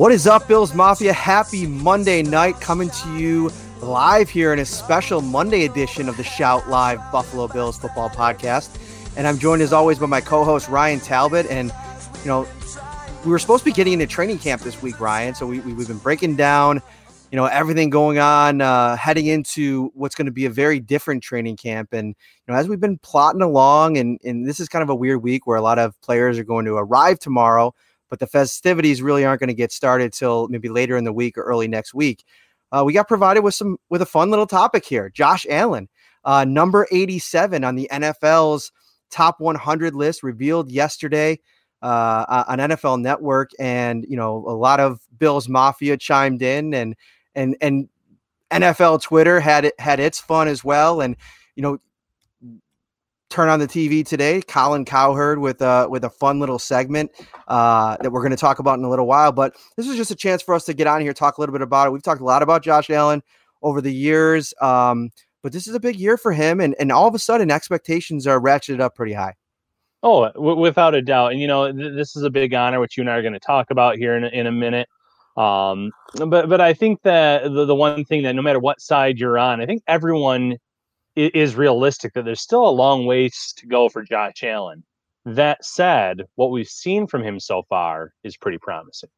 What is up, Bills Mafia? Happy Monday night coming to you live here in a special Monday edition of the Shout Live Buffalo Bills football podcast. And I'm joined as always by my co host, Ryan Talbot. And, you know, we were supposed to be getting into training camp this week, Ryan. So we, we, have been breaking down, you know, everything going on, uh, heading into what's going to be a very different training camp. And, you know, as we've been plotting along, and, and this is kind of a weird week where a lot of players are going to arrive tomorrow but the festivities really aren't going to get started till maybe later in the week or early next week. Uh, we got provided with some with a fun little topic here. Josh Allen, uh, number 87 on the NFL's top 100 list, revealed yesterday uh, on NFL Network, and you know a lot of Bills Mafia chimed in, and and and NFL Twitter had it had its fun as well, and you know turn on the TV today. Colin Cowherd with a with a fun little segment uh, that we're going to talk about in a little while. But this is just a chance for us to get on here, talk a little bit about it. We've talked a lot about Josh Allen over the years, um, but this is a big year for him, and and all of a sudden expectations are ratcheted up pretty high. Oh, w- without a doubt, and you know th- this is a big honor, which you and I are going to talk about here in in a minute. Um, but but I think that the, the one thing that no matter what side you're on, I think everyone is realistic that there's still a long ways to go for Josh Allen. That said, what we've seen from him so far is pretty promising.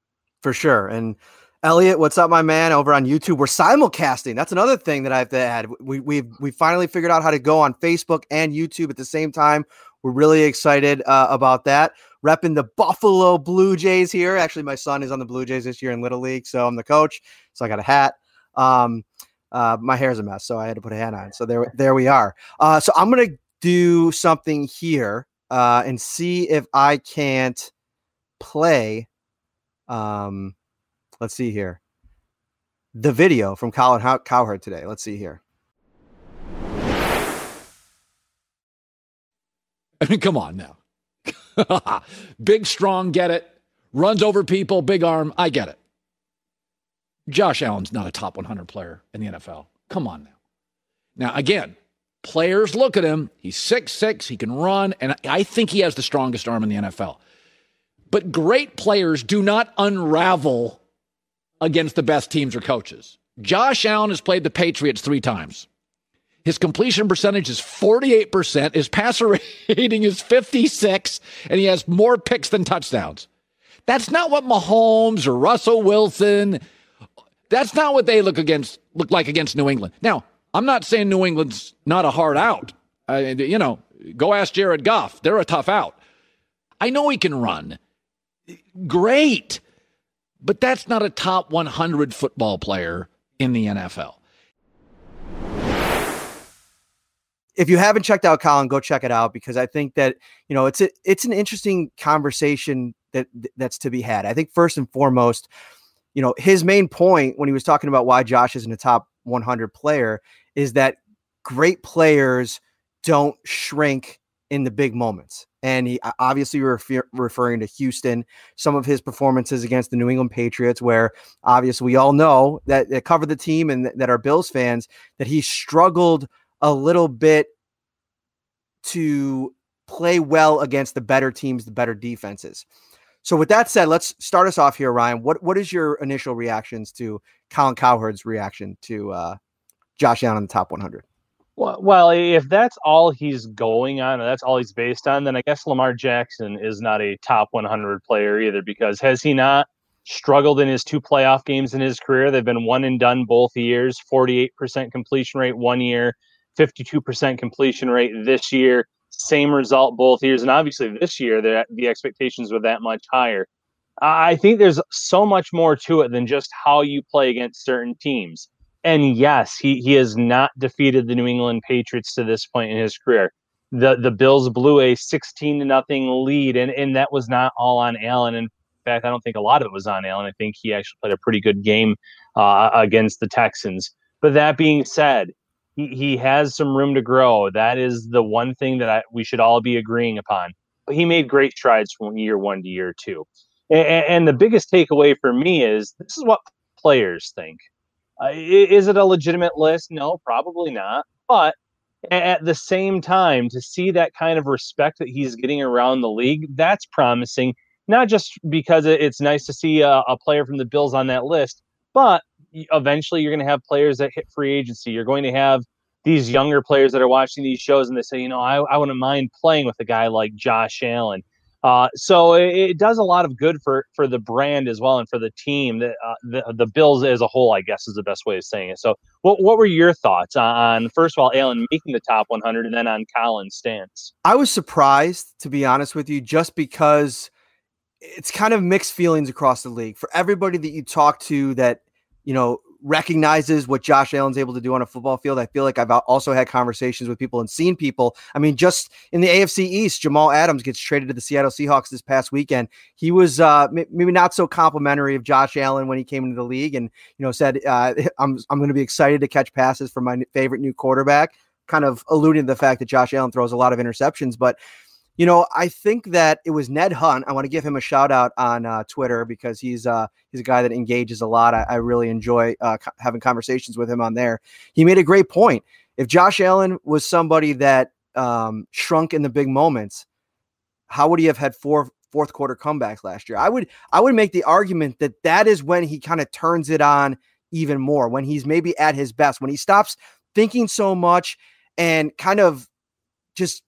For sure. And Elliot, what's up, my man? Over on YouTube, we're simulcasting. That's another thing that I have to add. We we we finally figured out how to go on Facebook and YouTube at the same time. We're really excited uh, about that. Repping the Buffalo Blue Jays here. Actually, my son is on the Blue Jays this year in Little League, so I'm the coach. So I got a hat. Um, uh, my hair's a mess, so I had to put a hat on. So there, there we are. Uh, so I'm gonna do something here uh, and see if I can't play. Um, let's see here. The video from Colin How- Cowherd today. Let's see here. I mean, come on now. big, strong, get it. Runs over people, big arm. I get it. Josh Allen's not a top 100 player in the NFL. Come on now. Now, again, players look at him. He's six six. He can run. And I think he has the strongest arm in the NFL. But great players do not unravel against the best teams or coaches. Josh Allen has played the Patriots three times. His completion percentage is 48%. His passer rating is 56, and he has more picks than touchdowns. That's not what Mahomes or Russell Wilson that's not what they look against look like against New England. Now, I'm not saying New England's not a hard out. Uh, you know, go ask Jared Goff. They're a tough out. I know he can run. Great. But that's not a top 100 football player in the NFL. If you haven't checked out Colin, go check it out because I think that, you know, it's a, it's an interesting conversation that that's to be had. I think first and foremost, you know, his main point when he was talking about why Josh isn't a top 100 player is that great players don't shrink in the big moments. And he obviously refer, referring to Houston, some of his performances against the New England Patriots, where obviously we all know that, that cover the team and that are Bills fans, that he struggled a little bit to play well against the better teams, the better defenses. So with that said, let's start us off here, Ryan. What what is your initial reactions to Colin Cowherd's reaction to uh, Josh Allen in the top 100? Well, if that's all he's going on, and that's all he's based on, then I guess Lamar Jackson is not a top 100 player either. Because has he not struggled in his two playoff games in his career? They've been one and done both years. 48% completion rate one year, 52% completion rate this year. Same result both years, and obviously this year the the expectations were that much higher. I think there's so much more to it than just how you play against certain teams. And yes, he, he has not defeated the New England Patriots to this point in his career. The the Bills blew a 16 to nothing lead, and, and that was not all on Allen. In fact, I don't think a lot of it was on Allen. I think he actually played a pretty good game uh, against the Texans. But that being said, he, he has some room to grow. That is the one thing that I, we should all be agreeing upon. But he made great strides from year one to year two. And, and the biggest takeaway for me is this is what players think. Uh, is it a legitimate list? No, probably not. But at the same time, to see that kind of respect that he's getting around the league, that's promising. Not just because it's nice to see a, a player from the Bills on that list, but eventually you're going to have players that hit free agency. You're going to have these younger players that are watching these shows and they say, you know, I, I wouldn't mind playing with a guy like Josh Allen. Uh, so it, it, does a lot of good for for the brand as well and for the team. The, uh, the, the Bills as a whole, I guess, is the best way of saying it. So, what what were your thoughts on first of all Allen making the top 100 and then on Colin's stance? I was surprised, to be honest with you, just because it's kind of mixed feelings across the league. For everybody that you talk to that you know recognizes what Josh Allen's able to do on a football field. I feel like I've also had conversations with people and seen people. I mean, just in the AFC East, Jamal Adams gets traded to the Seattle Seahawks this past weekend. He was uh, maybe not so complimentary of Josh Allen when he came into the league, and you know said, uh, "I'm I'm going to be excited to catch passes from my favorite new quarterback." Kind of alluding to the fact that Josh Allen throws a lot of interceptions, but you know, I think that it was Ned Hunt. I want to give him a shout out on uh, Twitter because he's uh, he's a guy that engages a lot. I, I really enjoy uh, co- having conversations with him on there. He made a great point. If Josh Allen was somebody that um, shrunk in the big moments, how would he have had four fourth quarter comebacks last year? I would I would make the argument that that is when he kind of turns it on even more when he's maybe at his best when he stops thinking so much and kind of just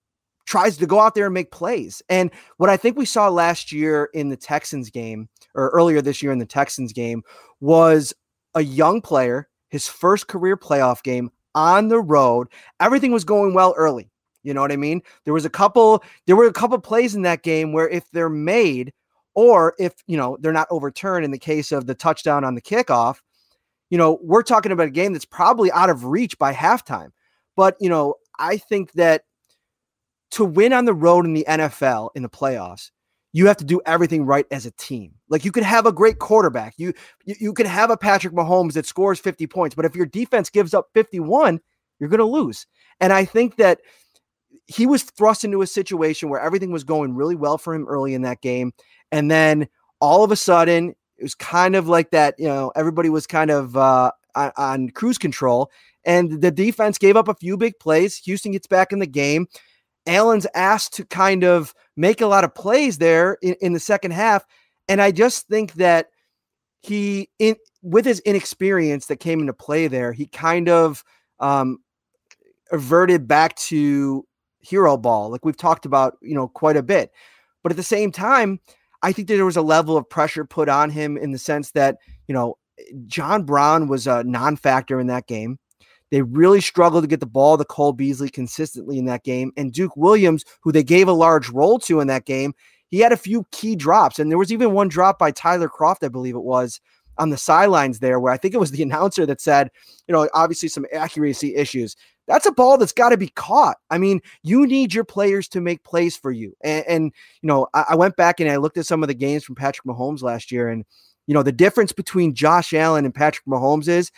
tries to go out there and make plays. And what I think we saw last year in the Texans game, or earlier this year in the Texans game, was a young player, his first career playoff game on the road. Everything was going well early. You know what I mean? There was a couple, there were a couple plays in that game where if they're made, or if you know they're not overturned in the case of the touchdown on the kickoff, you know, we're talking about a game that's probably out of reach by halftime. But you know, I think that to win on the road in the NFL in the playoffs, you have to do everything right as a team. Like you could have a great quarterback. You you, you could have a Patrick Mahomes that scores 50 points, but if your defense gives up 51, you're going to lose. And I think that he was thrust into a situation where everything was going really well for him early in that game and then all of a sudden it was kind of like that, you know, everybody was kind of uh, on, on cruise control and the defense gave up a few big plays. Houston gets back in the game. Allen's asked to kind of make a lot of plays there in, in the second half. And I just think that he, in with his inexperience that came into play there, he kind of um, averted back to hero ball, like we've talked about, you know, quite a bit. But at the same time, I think that there was a level of pressure put on him in the sense that, you know, John Brown was a non factor in that game. They really struggled to get the ball to Cole Beasley consistently in that game. And Duke Williams, who they gave a large role to in that game, he had a few key drops. And there was even one drop by Tyler Kroft, I believe it was, on the sidelines there, where I think it was the announcer that said, you know, obviously some accuracy issues. That's a ball that's got to be caught. I mean, you need your players to make plays for you. And, and you know, I, I went back and I looked at some of the games from Patrick Mahomes last year, and you know, the difference between Josh Allen and Patrick Mahomes is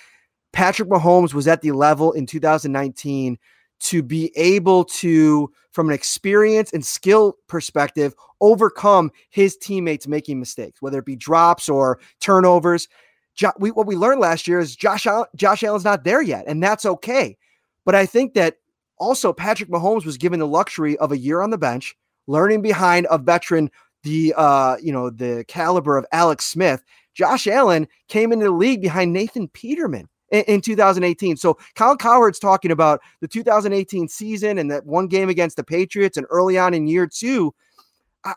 Patrick Mahomes was at the level in 2019 to be able to, from an experience and skill perspective, overcome his teammates making mistakes, whether it be drops or turnovers. Jo- we, what we learned last year is Josh Allen, Josh Allen's not there yet, and that's okay. But I think that also Patrick Mahomes was given the luxury of a year on the bench, learning behind a veteran, the uh, you know the caliber of Alex Smith. Josh Allen came into the league behind Nathan Peterman. In, in 2018. So Colin Cowherd's talking about the 2018 season and that one game against the Patriots and early on in year two.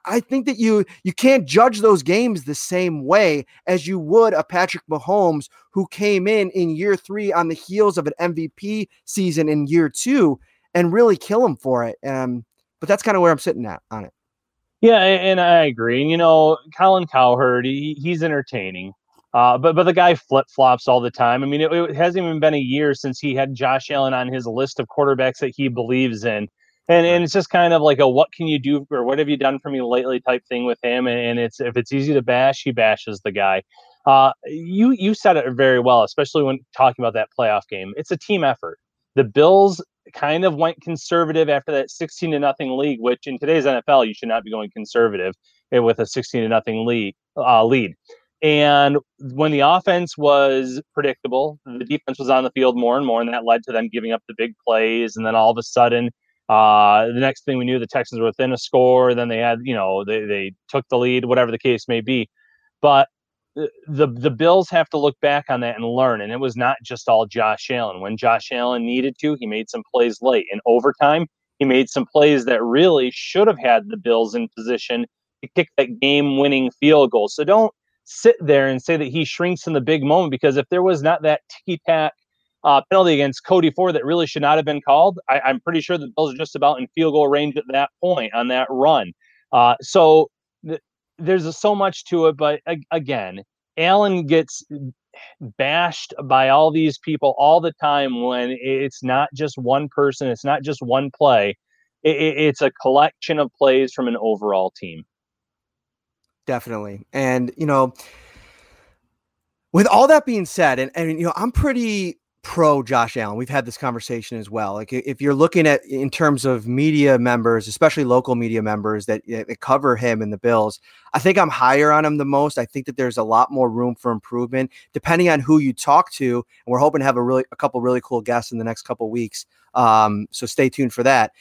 I, think that you you can't judge those games the same way as you would a Patrick Mahomes who came in in year three on the heels of an MVP season in year two and really kill him for it. Um, but that's kind of where I'm sitting at on it. Yeah, and I agree. And you know, Colin Cowherd, he, he's entertaining. Uh, but but the guy flip flops all the time. I mean, it, it, hasn't even been a year since he had Josh Allen on his list of quarterbacks that he believes in, and and it's just kind of like a what can you do or what have you done for me lately type thing with him. And, and it's if it's easy to bash, he bashes the guy. Uh, you you said it very well, especially when talking about that playoff game. It's a team effort. The Bills kind of went conservative after that 16 to nothing league, which in today's NFL you should not be going conservative eh, with a 16 to nothing lead. Uh, lead. And when the offense was predictable, the defense was on the field more and more, and that led to them giving up the big plays. And then all of a sudden, uh, the next thing we knew, the Texans were within a score. Then they had, you know, they they took the lead, whatever the case may be. But the the Bills have to look back on that and learn. And it was not just all Josh Allen. When Josh Allen needed to, he made some plays late. In overtime, he made some plays that really should have had the Bills in position to kick that game-winning field goal. So don't sit there and say that he shrinks in the big moment because if there was not that ticky tack uh, penalty against Cody Ford that really should not have been called, I, am pretty sure the Bills are just about in field goal range at that point on that run. Uh, so th- there's a, so much to it, but a- again, Allen gets bashed by all these people all the time when it's not just one person, it's not just one play, it, it's a collection of plays from an overall team. Definitely. And, you know, with all that being said, and, and you know, I'm pretty pro Josh Allen. We've had this conversation as well. Like if you're looking at in terms of media members, especially local media members that, that, cover him and the Bills, I think I'm higher on him the most. I think that there's a lot more room for improvement depending on who you talk to. And we're hoping to have a really a couple really cool guests in the next couple weeks. Um, so stay tuned for that.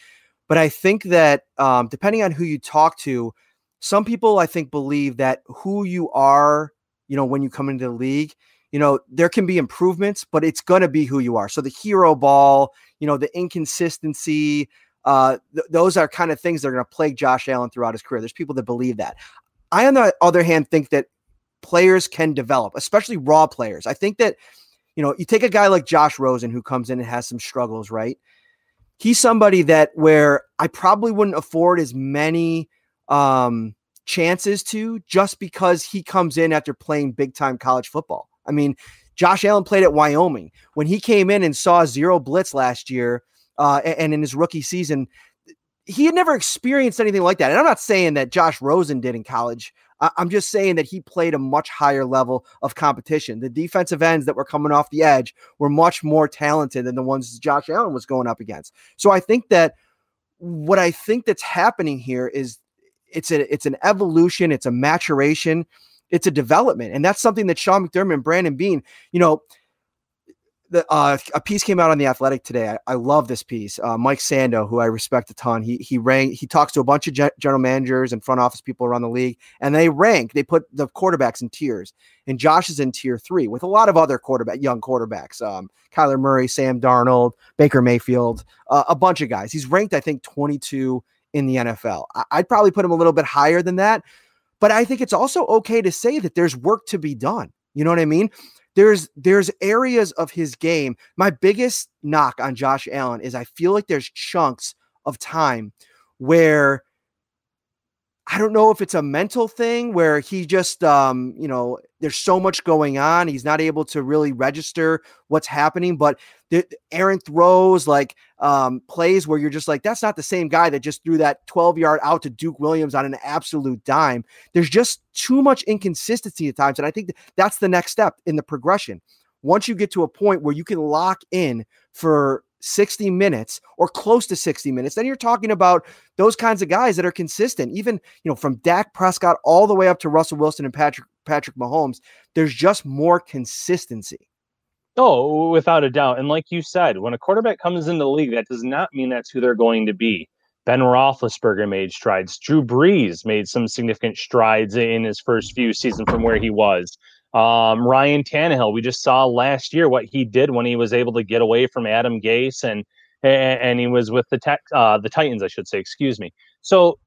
But I think that um, depending on who you talk to, some people I think believe that who you are, you know, when you come into the league you know, there can be improvements, but it's going to be who you are. So the hero ball, you know, the inconsistency, uh, th- those are kind of things that are going to plague Josh Allen throughout his career. There's people that believe that. I, on the other hand, think that players can develop, especially raw players. I think that, you know, you take a guy like Josh Rosen who comes in and has some struggles, right? He's somebody that where I probably wouldn't afford as many um, chances to just because he comes in after playing big time college football. I mean, Josh Allen played at Wyoming when he came in and saw zero blitz last year, uh, and in his rookie season, he had never experienced anything like that. And I'm not saying that Josh Rosen did in college. I'm just saying that he played a much higher level of competition. The defensive ends that were coming off the edge were much more talented than the ones Josh Allen was going up against. So I think that what I think that's happening here is it's a it's an evolution, it's a maturation it's a development. And that's something that Sean McDermott and Brandon Beane, you know, the, uh, a piece came out on the Athletic today. I, I love this piece. Uh, Mike Sando, who I respect a ton, he he rang. He talks to a bunch of ge- general managers and front office people around the league, and they rank. They put the quarterbacks in tiers, and Josh is in tier three with a lot of other quarterback, young quarterbacks. Um, Kyler Murray, Sam Darnold, Baker Mayfield, uh, a bunch of guys. He's ranked, I think, 22 in the NFL. I'd probably put him a little bit higher than that, but I think it's also okay to say that there's work to be done. You know what I mean? There's there's areas of his game. My biggest knock on Josh Allen is I feel like there's chunks of time where I don't know if it's a mental thing where he just, um, you know, there's so much going on. He's not able to really register what's happening. But the errant throws, like um, plays where you're just like, that's not the same guy that just threw that 12 yard out to Duke Williams on an absolute dime. There's just too much inconsistency at times. And I think that's the next step in the progression. Once you get to a point where you can lock in for 60 minutes or close to 60 minutes, then you're talking about those kinds of guys that are consistent. Even, you know, from Dak Prescott all the way up to Russell Wilson and Patrick Patrick Mahomes, there's just more consistency. Oh, without a doubt. And like you said, when a quarterback comes into the league, that does not mean that's who they're going to be. Ben Roethlisberger made strides. Drew Brees made some significant strides in his first few seasons from where he was. Um, Ryan Tannehill, we just saw last year what he did when he was able to get away from Adam Gase and and, and he was with the tech, uh, the Titans, I should say. Excuse me. So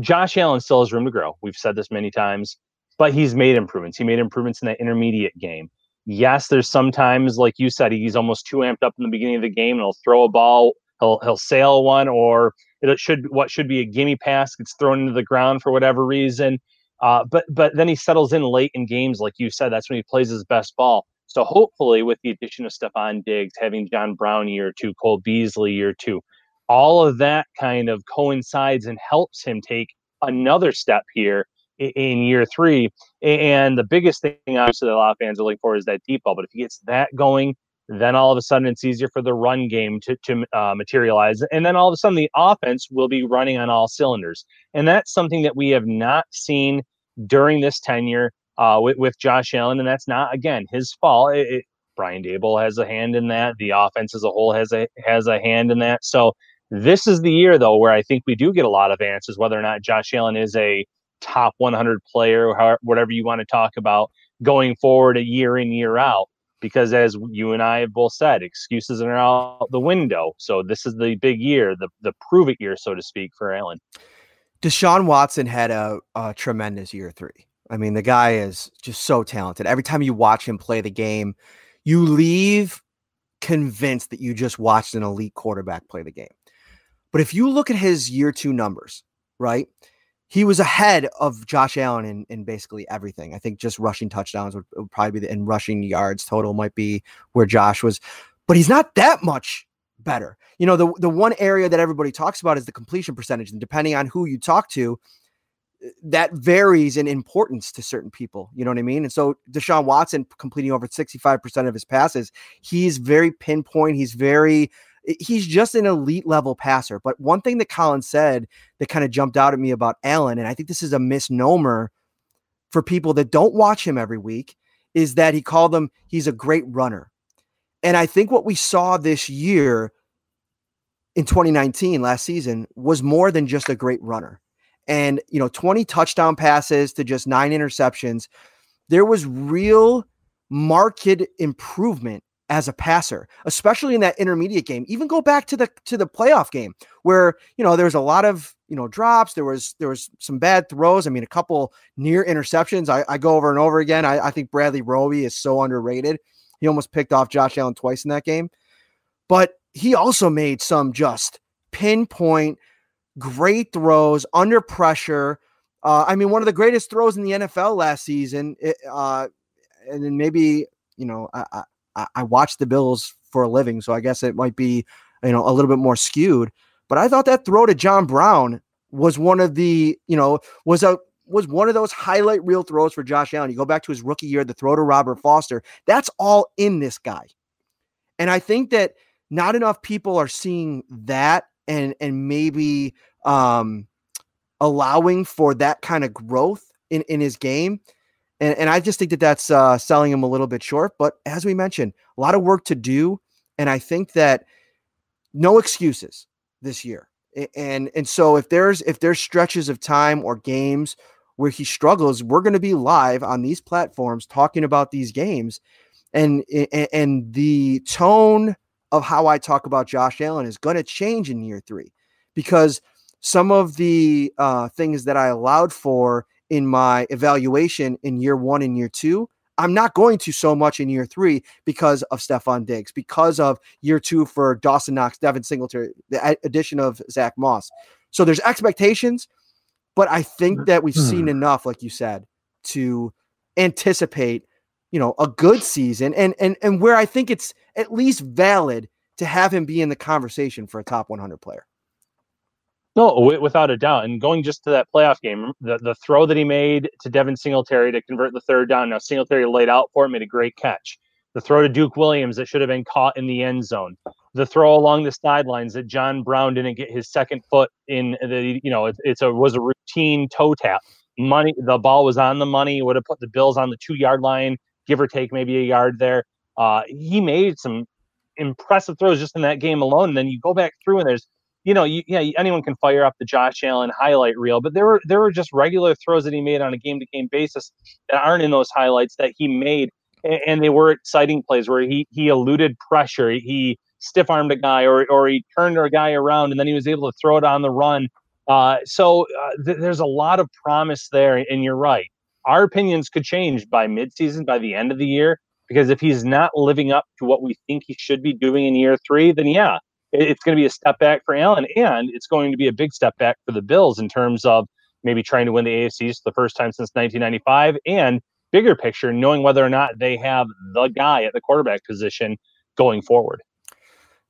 Josh Allen still has room to grow. We've said this many times, but he's made improvements. He made improvements in that intermediate game. Yes, there's sometimes, like you said, he's almost too amped up in the beginning of the game, and he'll throw a ball, he'll he'll sail one, or it should what should be a gimme pass gets thrown into the ground for whatever reason. Uh, but but then he settles in late in games, like you said. That's when he plays his best ball. So hopefully, with the addition of Stefon Diggs, having John Brown year two, Cole Beasley year two, all of that kind of coincides and helps him take another step here in year three. And the biggest thing, obviously, that a lot of fans are looking for is that deep ball. But if he gets that going, then all of a sudden it's easier for the run game to, to uh, materialize. And then all of a sudden the offense will be running on all cylinders. And that's something that we have not seen during this tenure uh, with, with Josh Allen. And that's not, again, his fault. It, it, Brian Daboll has a hand in that. The offense as a whole has a has a hand in that. So this is the year, though, where I think we do get a lot of answers whether or not Josh Allen is a top 100 player, or whatever you want to talk about, going forward a year in, year out. Because as you and I have both said, excuses are out the window. So this is the big year, the the prove it year, so to speak, for Allen. Deshaun Watson had a, a tremendous year three. I mean, the guy is just so talented. Every time you watch him play the game, you leave convinced that you just watched an elite quarterback play the game. But if you look at his year two numbers, right? He was ahead of Josh Allen in, in basically everything. I think just rushing touchdowns would, would probably be the and rushing yards total might be where Josh was, but he's not that much better. You know, the the one area that everybody talks about is the completion percentage, and depending on who you talk to, eh, that varies in importance to certain people. You know what I mean? And so Deshaun Watson completing over 65% of his passes, he's very pinpoint. He's very he's just an elite level passer. But one thing that Colin said that kind of jumped out at me about Allen, and I think this is a misnomer for people that don't watch him every week, is that he called him he's a great runner. And I think what we saw this year in 2019, last season, was more than just a great runner. And, you know, 20 touchdown passes to just nine interceptions. There was real marked improvement as a passer, especially in that intermediate game. Even go back to the to the playoff game where you know there was a lot of you know drops. There was there was some bad throws. I mean, a couple near interceptions. I, I go over and over again. I, I think Bradley Roby is so underrated. He almost picked off Josh Allen twice in that game, but he also made some just pinpoint great throws under pressure. Uh, I mean, one of the greatest throws in the NFL last season. Uh, and then maybe you know I, I, watch the Bills for a living, so I guess it might be you know a little bit more skewed. But I thought that throw to John Brown was one of the you know was a was one of those highlight reel throws for Josh Allen. You go back to his rookie year, the throw to Robert Foster. That's all in this guy, and I think that not enough people are seeing that and and maybe um allowing for that kind of growth in in his game and, and I just think that that's uh, selling him a little bit short. But as we mentioned, a lot of work to do. And I think that no excuses this year. And and so if there's if there's stretches of time or games where he struggles, we're going to be live on these platforms talking about these games. And and the tone of how I talk about Josh Allen is going to change in year three because some of the uh, things that I allowed for in my evaluation in year one and year two. I'm not going to so much in year three because of Stefon Diggs, because of year two for Dawson Knox, Devin Singletary, the addition of Zach Moss. So there's expectations, but I think that we've seen hmm. enough, like you said, to anticipate, you know, a good season and and and where I think it's at least valid to have him be in the conversation for a top 100 player. No, w- without a doubt. And going just to that playoff game, the, the throw that he made to Devin Singletary to convert the third down. Now Singletary laid out for it, made a great catch. The throw to Duke Williams that should have been caught in the end zone. The throw along the sidelines that John Brown didn't get his second foot in. The you know it, it's a was a routine toe tap. Money, the ball was on the money. Would have put the Bills on the two yard line, give or take maybe a yard there. Uh, he made some impressive throws just in that game alone. And then you go back through and there's you know, you, yeah, anyone can fire up the Josh Allen highlight reel, but there were there were just regular throws that he made on a game to game basis that aren't in those highlights that he made, and they were exciting plays where he he eluded pressure, he stiff armed a guy, or or he turned a guy around, and then he was able to throw it on the run. Uh, so uh, th- there's a lot of promise there, and you're right. Our opinions could change by midseason, by the end of the year, because if he's not living up to what we think he should be doing in year three, then yeah, it's going to be a step back for Allen, and it's going to be a big step back for the Bills in terms of maybe trying to win the AFC for the first time since 1995, and bigger picture, knowing whether or not they have the guy at the quarterback position going forward.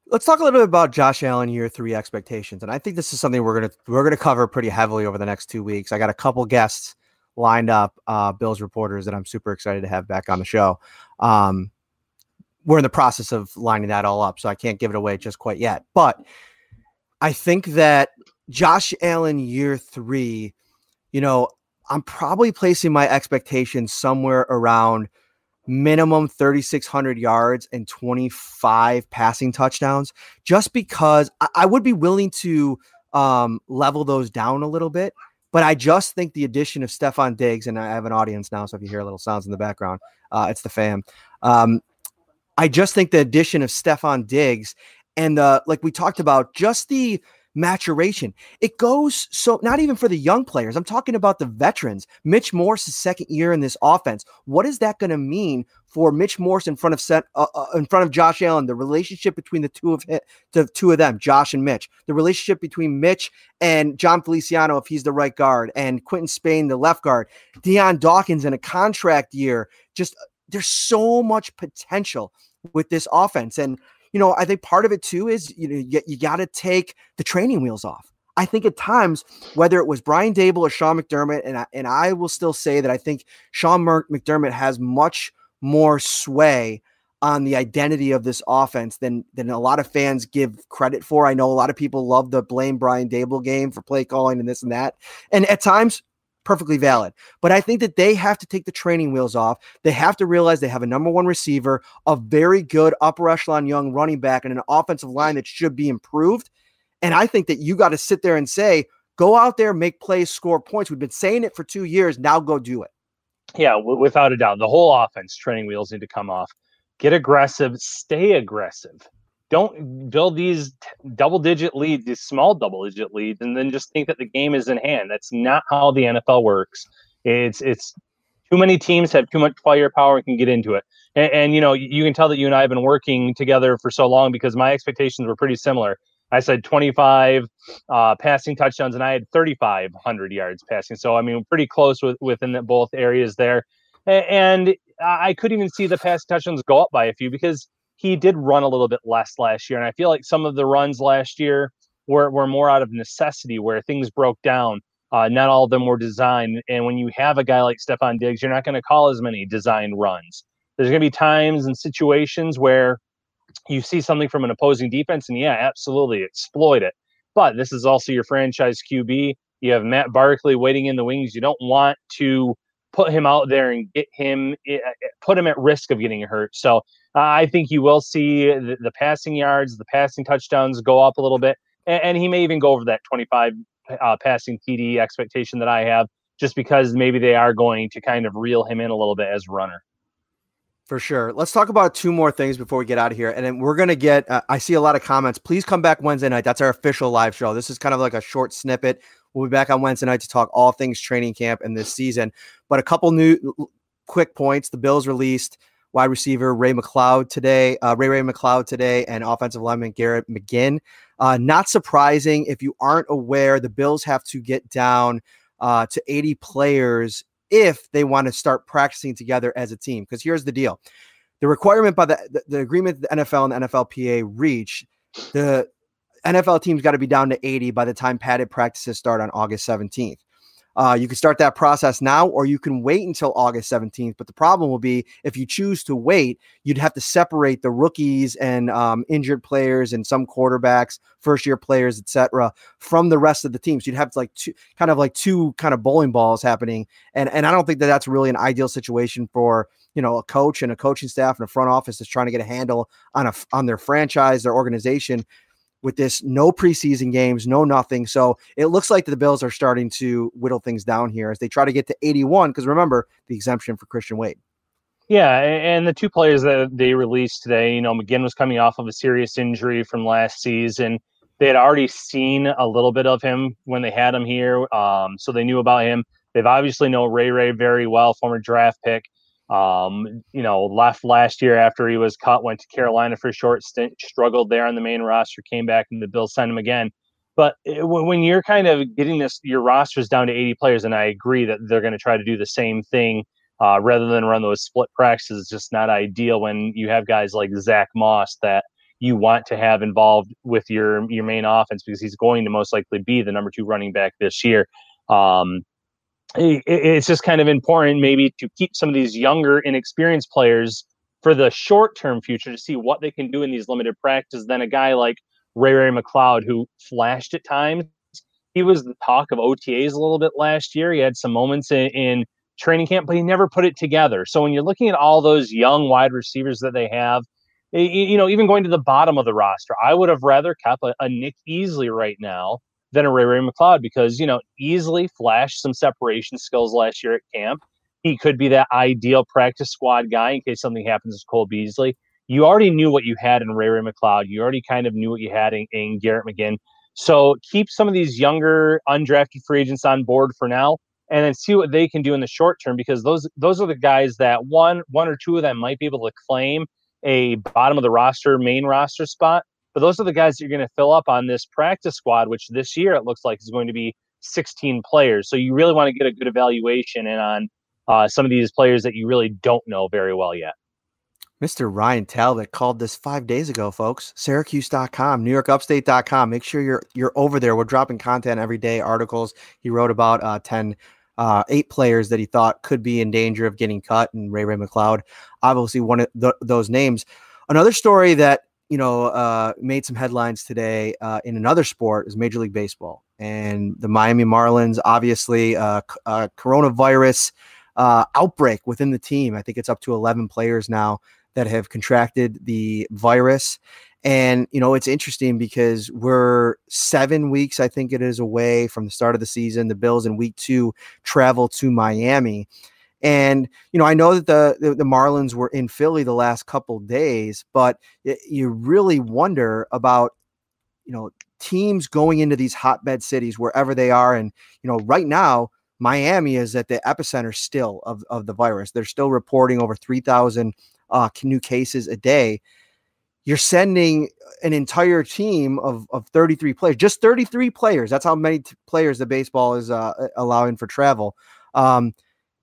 Let's talk a little bit about Josh Allen year three expectations, and I think this is something we're gonna we're gonna cover pretty heavily over the next two weeks. I got a couple guests lined up, uh, Bills reporters that I'm super excited to have back on the show. Um, we're in the process of lining that all up, so I can't give it away just quite yet. But I think that Josh Allen year three, you know, I'm probably placing my expectations somewhere around minimum 3,600 yards and 25 passing touchdowns, just because I, I would be willing to um, level those down a little bit. But I just think the addition of Stefon Diggs, and I have an audience now, so if you hear little sounds in the background, uh, it's the fam. Um, I just think the addition of Stefon Diggs and the like we talked about, just the maturation. It goes so not even for the young players. I'm talking about the veterans. Mitch Morse's second year in this offense. What is that going to mean for Mitch Morse in front of set uh, uh, in front of Josh Allen? The relationship between the two of him, the two of them, Josh and Mitch. The relationship between Mitch and Jon Feliciano, if he's the right guard, and Quinton Spain, the left guard. Dion Dawkins in a contract year. Just there's so much potential with this offense and you know, I think part of it too is you know you, you got to take the training wheels off. I think at times, whether it was Brian Daboll or Sean McDermott, and I, and I will still say that I think Sean McDermott has much more sway on the identity of this offense than than a lot of fans give credit for. I know a lot of people love the blame Brian Daboll game for play calling and this and that, and at times perfectly valid. But I think that they have to take the training wheels off. They have to realize they have a number one receiver, a very good upper echelon young running back, and an offensive line that should be improved. And I think that you got to sit there and say, go out there, make plays, score points. We've been saying it for two years. Now go do it. Yeah, w- without a doubt. The whole offense training wheels need to come off. Get aggressive, stay aggressive don't build these double digit leads, these small double digit leads, and then just think that the game is in hand. That's not how the NFL works. It's it's too many teams have too much firepower and can get into it. And, and, you know, you can tell that you and I have been working together for so long because my expectations were pretty similar. I said 25 uh, passing touchdowns, and I had 3,500 yards passing. So I mean, pretty close with, within the, both areas there. And I could even see the passing touchdowns go up by a few because he did run a little bit less last year. And I feel like some of the runs last year were, were more out of necessity where things broke down. Uh, not all of them were designed. And when you have a guy like Stefon Diggs, you're not going to call as many designed runs. There's going to be times and situations where you see something from an opposing defense, and yeah, absolutely exploit it. But this is also your franchise QB. You have Matt Barkley waiting in the wings. You don't want to put him out there and get him, eh, eh, put him at risk of getting hurt. So I think you will see the, the, passing yards, the passing touchdowns go up a little bit, and, and he may even go over that 25 uh, passing TD expectation that I have, just because maybe they are going to kind of reel him in a little bit as runner. For sure. Let's talk about two more things before we get out of here. And then we're going to get, uh, I see a lot of comments. Please come back Wednesday night. That's our official live show. This is kind of like a short snippet. We'll be back on Wednesday night to talk all things training camp and this season. But a couple new quick points. The Bills released wide receiver Ray McCloud today, uh, Ray Ray McCloud today, and offensive lineman Garrett McGhin. Uh, not surprising if you aren't aware, the Bills have to get down uh, to 80 players if they want to start practicing together as a team. Because here's the deal: the requirement by the, the, the agreement the NFL and the NFLPA reach, the NFL team's got to be down to 80 by the time padded practices start on August 17th. Uh, you can start that process now, or you can wait until August 17th. But the problem will be if you choose to wait, you'd have to separate the rookies and um, injured players and some quarterbacks, first year players, etc., from the rest of the teams. So you'd have like two, kind of like two kind of bowling balls happening, and and I don't think that that's really an ideal situation for you know a coach and a coaching staff and a front office that's trying to get a handle on a on their franchise, their organization with this no preseason games, no nothing. So it looks like the Bills are starting to whittle things down here as they try to get to 81. Because remember the exemption for Christian Wade. Yeah, and the two players that they released today, you know, McGhin was coming off of a serious injury from last season. They had already seen a little bit of him when they had him here, um, so they knew about him. They've obviously know Ray Ray very well, former draft pick. Um, you know, left last year after he was cut, went to Carolina for a short stint, struggled there on the main roster, came back, and the Bills signed him again. But when you're kind of getting this, your rosters down to 80 players, and I agree that they're going to try to do the same thing uh, rather than run those split practices. It's just not ideal when you have guys like Zach Moss that you want to have involved with your your main offense because he's going to most likely be the number two running back this year. Um, it's just kind of important maybe to keep some of these younger inexperienced players for the short term future to see what they can do in these limited practices than a guy like Ray Ray McCloud who flashed at times. He was the talk of OTAs a little bit last year. He had some moments in, in training camp, but he never put it together. So when you're looking at all those young wide receivers that they have, you know, even going to the bottom of the roster, I would have rather kept a, a Nick Easley right now than a Ray Ray McCloud because, you know, Easley flashed some separation skills last year at camp. He could be that ideal practice squad guy in case something happens to Cole Beasley. You already knew what you had in Ray Ray McCloud. You already kind of knew what you had in, in Garrett McGhin. So keep some of these younger undrafted free agents on board for now and then see what they can do in the short term because those those are the guys that one one or two of them might be able to claim a bottom of the roster main roster spot but those are the guys that you're going to fill up on this practice squad, which this year it looks like is going to be 16 players. So you really want to get a good evaluation in on uh, some of these players that you really don't know very well yet. Mr. Ryan Talbot called this five days ago, folks. Syracuse.com, NewYorkUpstate.com. Make sure you're you're over there. We're dropping content every day, articles. He wrote about uh, 10, uh, eight players that he thought could be in danger of getting cut, and Ray Ray McCloud, obviously one of th- those names. Another story that you know, uh, made some headlines today uh, in another sport is Major League Baseball and the Miami Marlins. Obviously, uh, uh coronavirus uh, outbreak within the team. I think it's up to 11 players now that have contracted the virus. And, you know, it's interesting because we're seven weeks, I think it is, away from the start of the season. The Bills in week two travel to Miami. And you know, I know that the, the, the Marlins were in Philly the last couple days, but it, you really wonder about you know teams going into these hotbed cities wherever they are. And you know, right now Miami is at the epicenter still of of the virus. They're still reporting over three thousand uh, new cases a day. You're sending an entire team of, of 33 players, just 33 players. That's how many t- players the baseball is uh, allowing for travel. Um,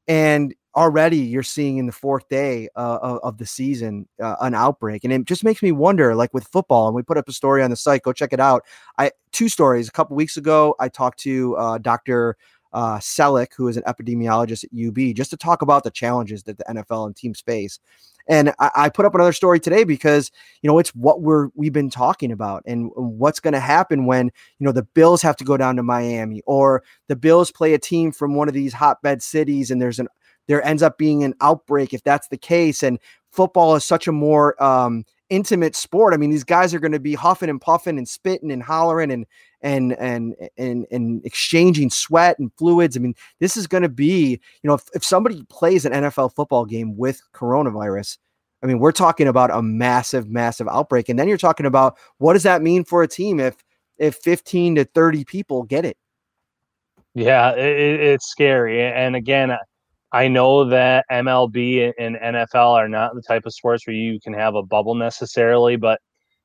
and already you're seeing in the fourth day uh, of, the season uh, an outbreak and it just makes me wonder like with football and we put up a story on the site go check it out. I two stories a couple weeks ago i talked to uh, dr uh, Sellick, who is an epidemiologist at UB, just to talk about the challenges that the NFL and teams face. And I, I, put up another story today because you know it's what we're we've been talking about and what's going to happen when you know the Bills have to go down to Miami or the Bills play a team from one of these hotbed cities and there's an there ends up being an outbreak if that's the case. And football is such a more um, intimate sport. I mean, these guys are going to be huffing and puffing and spitting and hollering and and and and and exchanging sweat and fluids. I mean, this is going to be, you know, if, if somebody plays an NFL football game with coronavirus, I mean, we're talking about a massive, massive outbreak. And then you're talking about what does that mean for a team if if 15 to 30 people get it? Yeah, it, it's scary. And again, I know that MLB and NFL are not the type of sports where you can have a bubble necessarily, but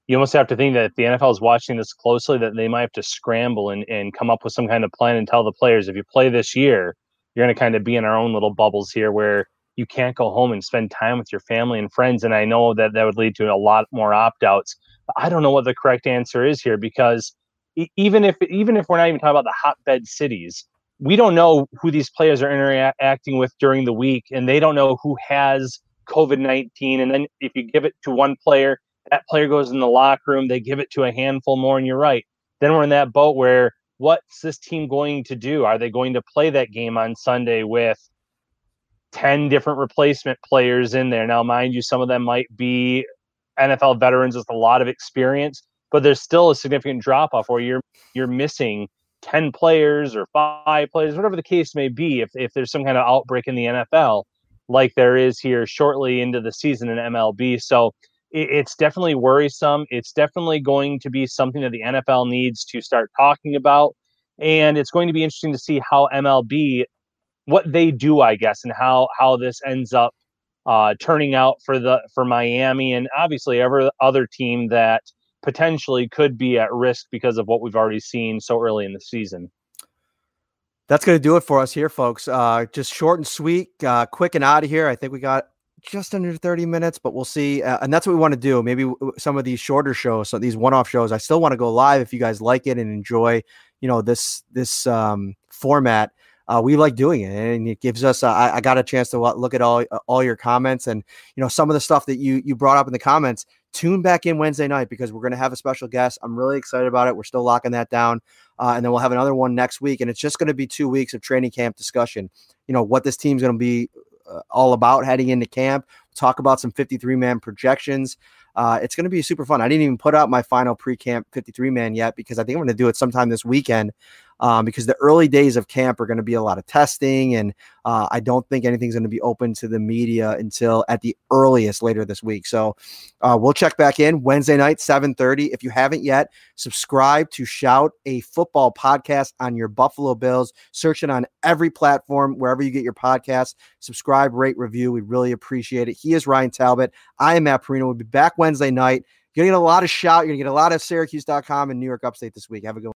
you almost have to think that if the NFL is watching this closely, that they might have to scramble and, and come up with some kind of plan and tell the players if you play this year, you're going to kind of be in our own little bubbles here where you can't go home and spend time with your family and friends. And I know that that would lead to a lot more opt outs. I don't know what the correct answer is here because even if even if we're not even talking about the hotbed cities, we don't know who these players are interacting with during the week, and they don't know who has COVID 19. And then if you give it to one player, that player goes in the locker room, they give it to a handful more, and you're right. Then we're in that boat where what's this team going to do? Are they going to play that game on Sunday with 10 different replacement players in there? Now, mind you, some of them might be NFL veterans with a lot of experience. but there's still a significant drop off where you're you're missing 10 players or five players, whatever the case may be, if, if there's some kind of outbreak in the NFL, like there is here shortly into the season in MLB. So it, it's definitely worrisome. It's definitely going to be something that the NFL needs to start talking about. And it's going to be interesting to see how MLB, what they do, I guess, and how how this ends up uh, turning out for the for Miami and obviously every other team that potentially could be at risk because of what we've already seen so early in the season. That's going to do it for us here, folks. Uh, just short and sweet, uh, quick and out of here. I think we got just under 30 minutes, but we'll see. Uh, and that's what we want to do. Maybe some of these shorter shows, so these one-off shows, I still want to go live if you guys like it and enjoy, you know, this this um, format. Uh, we like doing it, and it gives us. Uh, I, I, got a chance to look at all all your comments, and you know some of the stuff that you you brought up in the comments tune back in Wednesday night because we're going to have a special guest. I'm really excited about it. We're still locking that down. Uh, and then we'll have another one next week. And it's just going to be two weeks of training camp discussion. You know, what this team's going to be uh, all about heading into camp. Talk about some 53 man projections. Uh, it's going to be super fun. I didn't even put out my final pre camp 53 man yet because I think I'm going to do it sometime this weekend um, because the early days of camp are going to be a lot of testing, and uh, I don't think anything's going to be open to the media until at the earliest later this week. So uh, we'll check back in Wednesday night, 7:30. If you haven't yet, subscribe to Shout a Football podcast on your Buffalo Bills. Search it on every platform wherever you get your podcasts. Subscribe, rate, review. We really appreciate it. He is Ryan Talbot. I am Matt Parrino. We'll be back Wednesday night. You're gonna get a lot of shout. You're gonna get a lot of Syracuse.com and New York Upstate this week. Have a good one.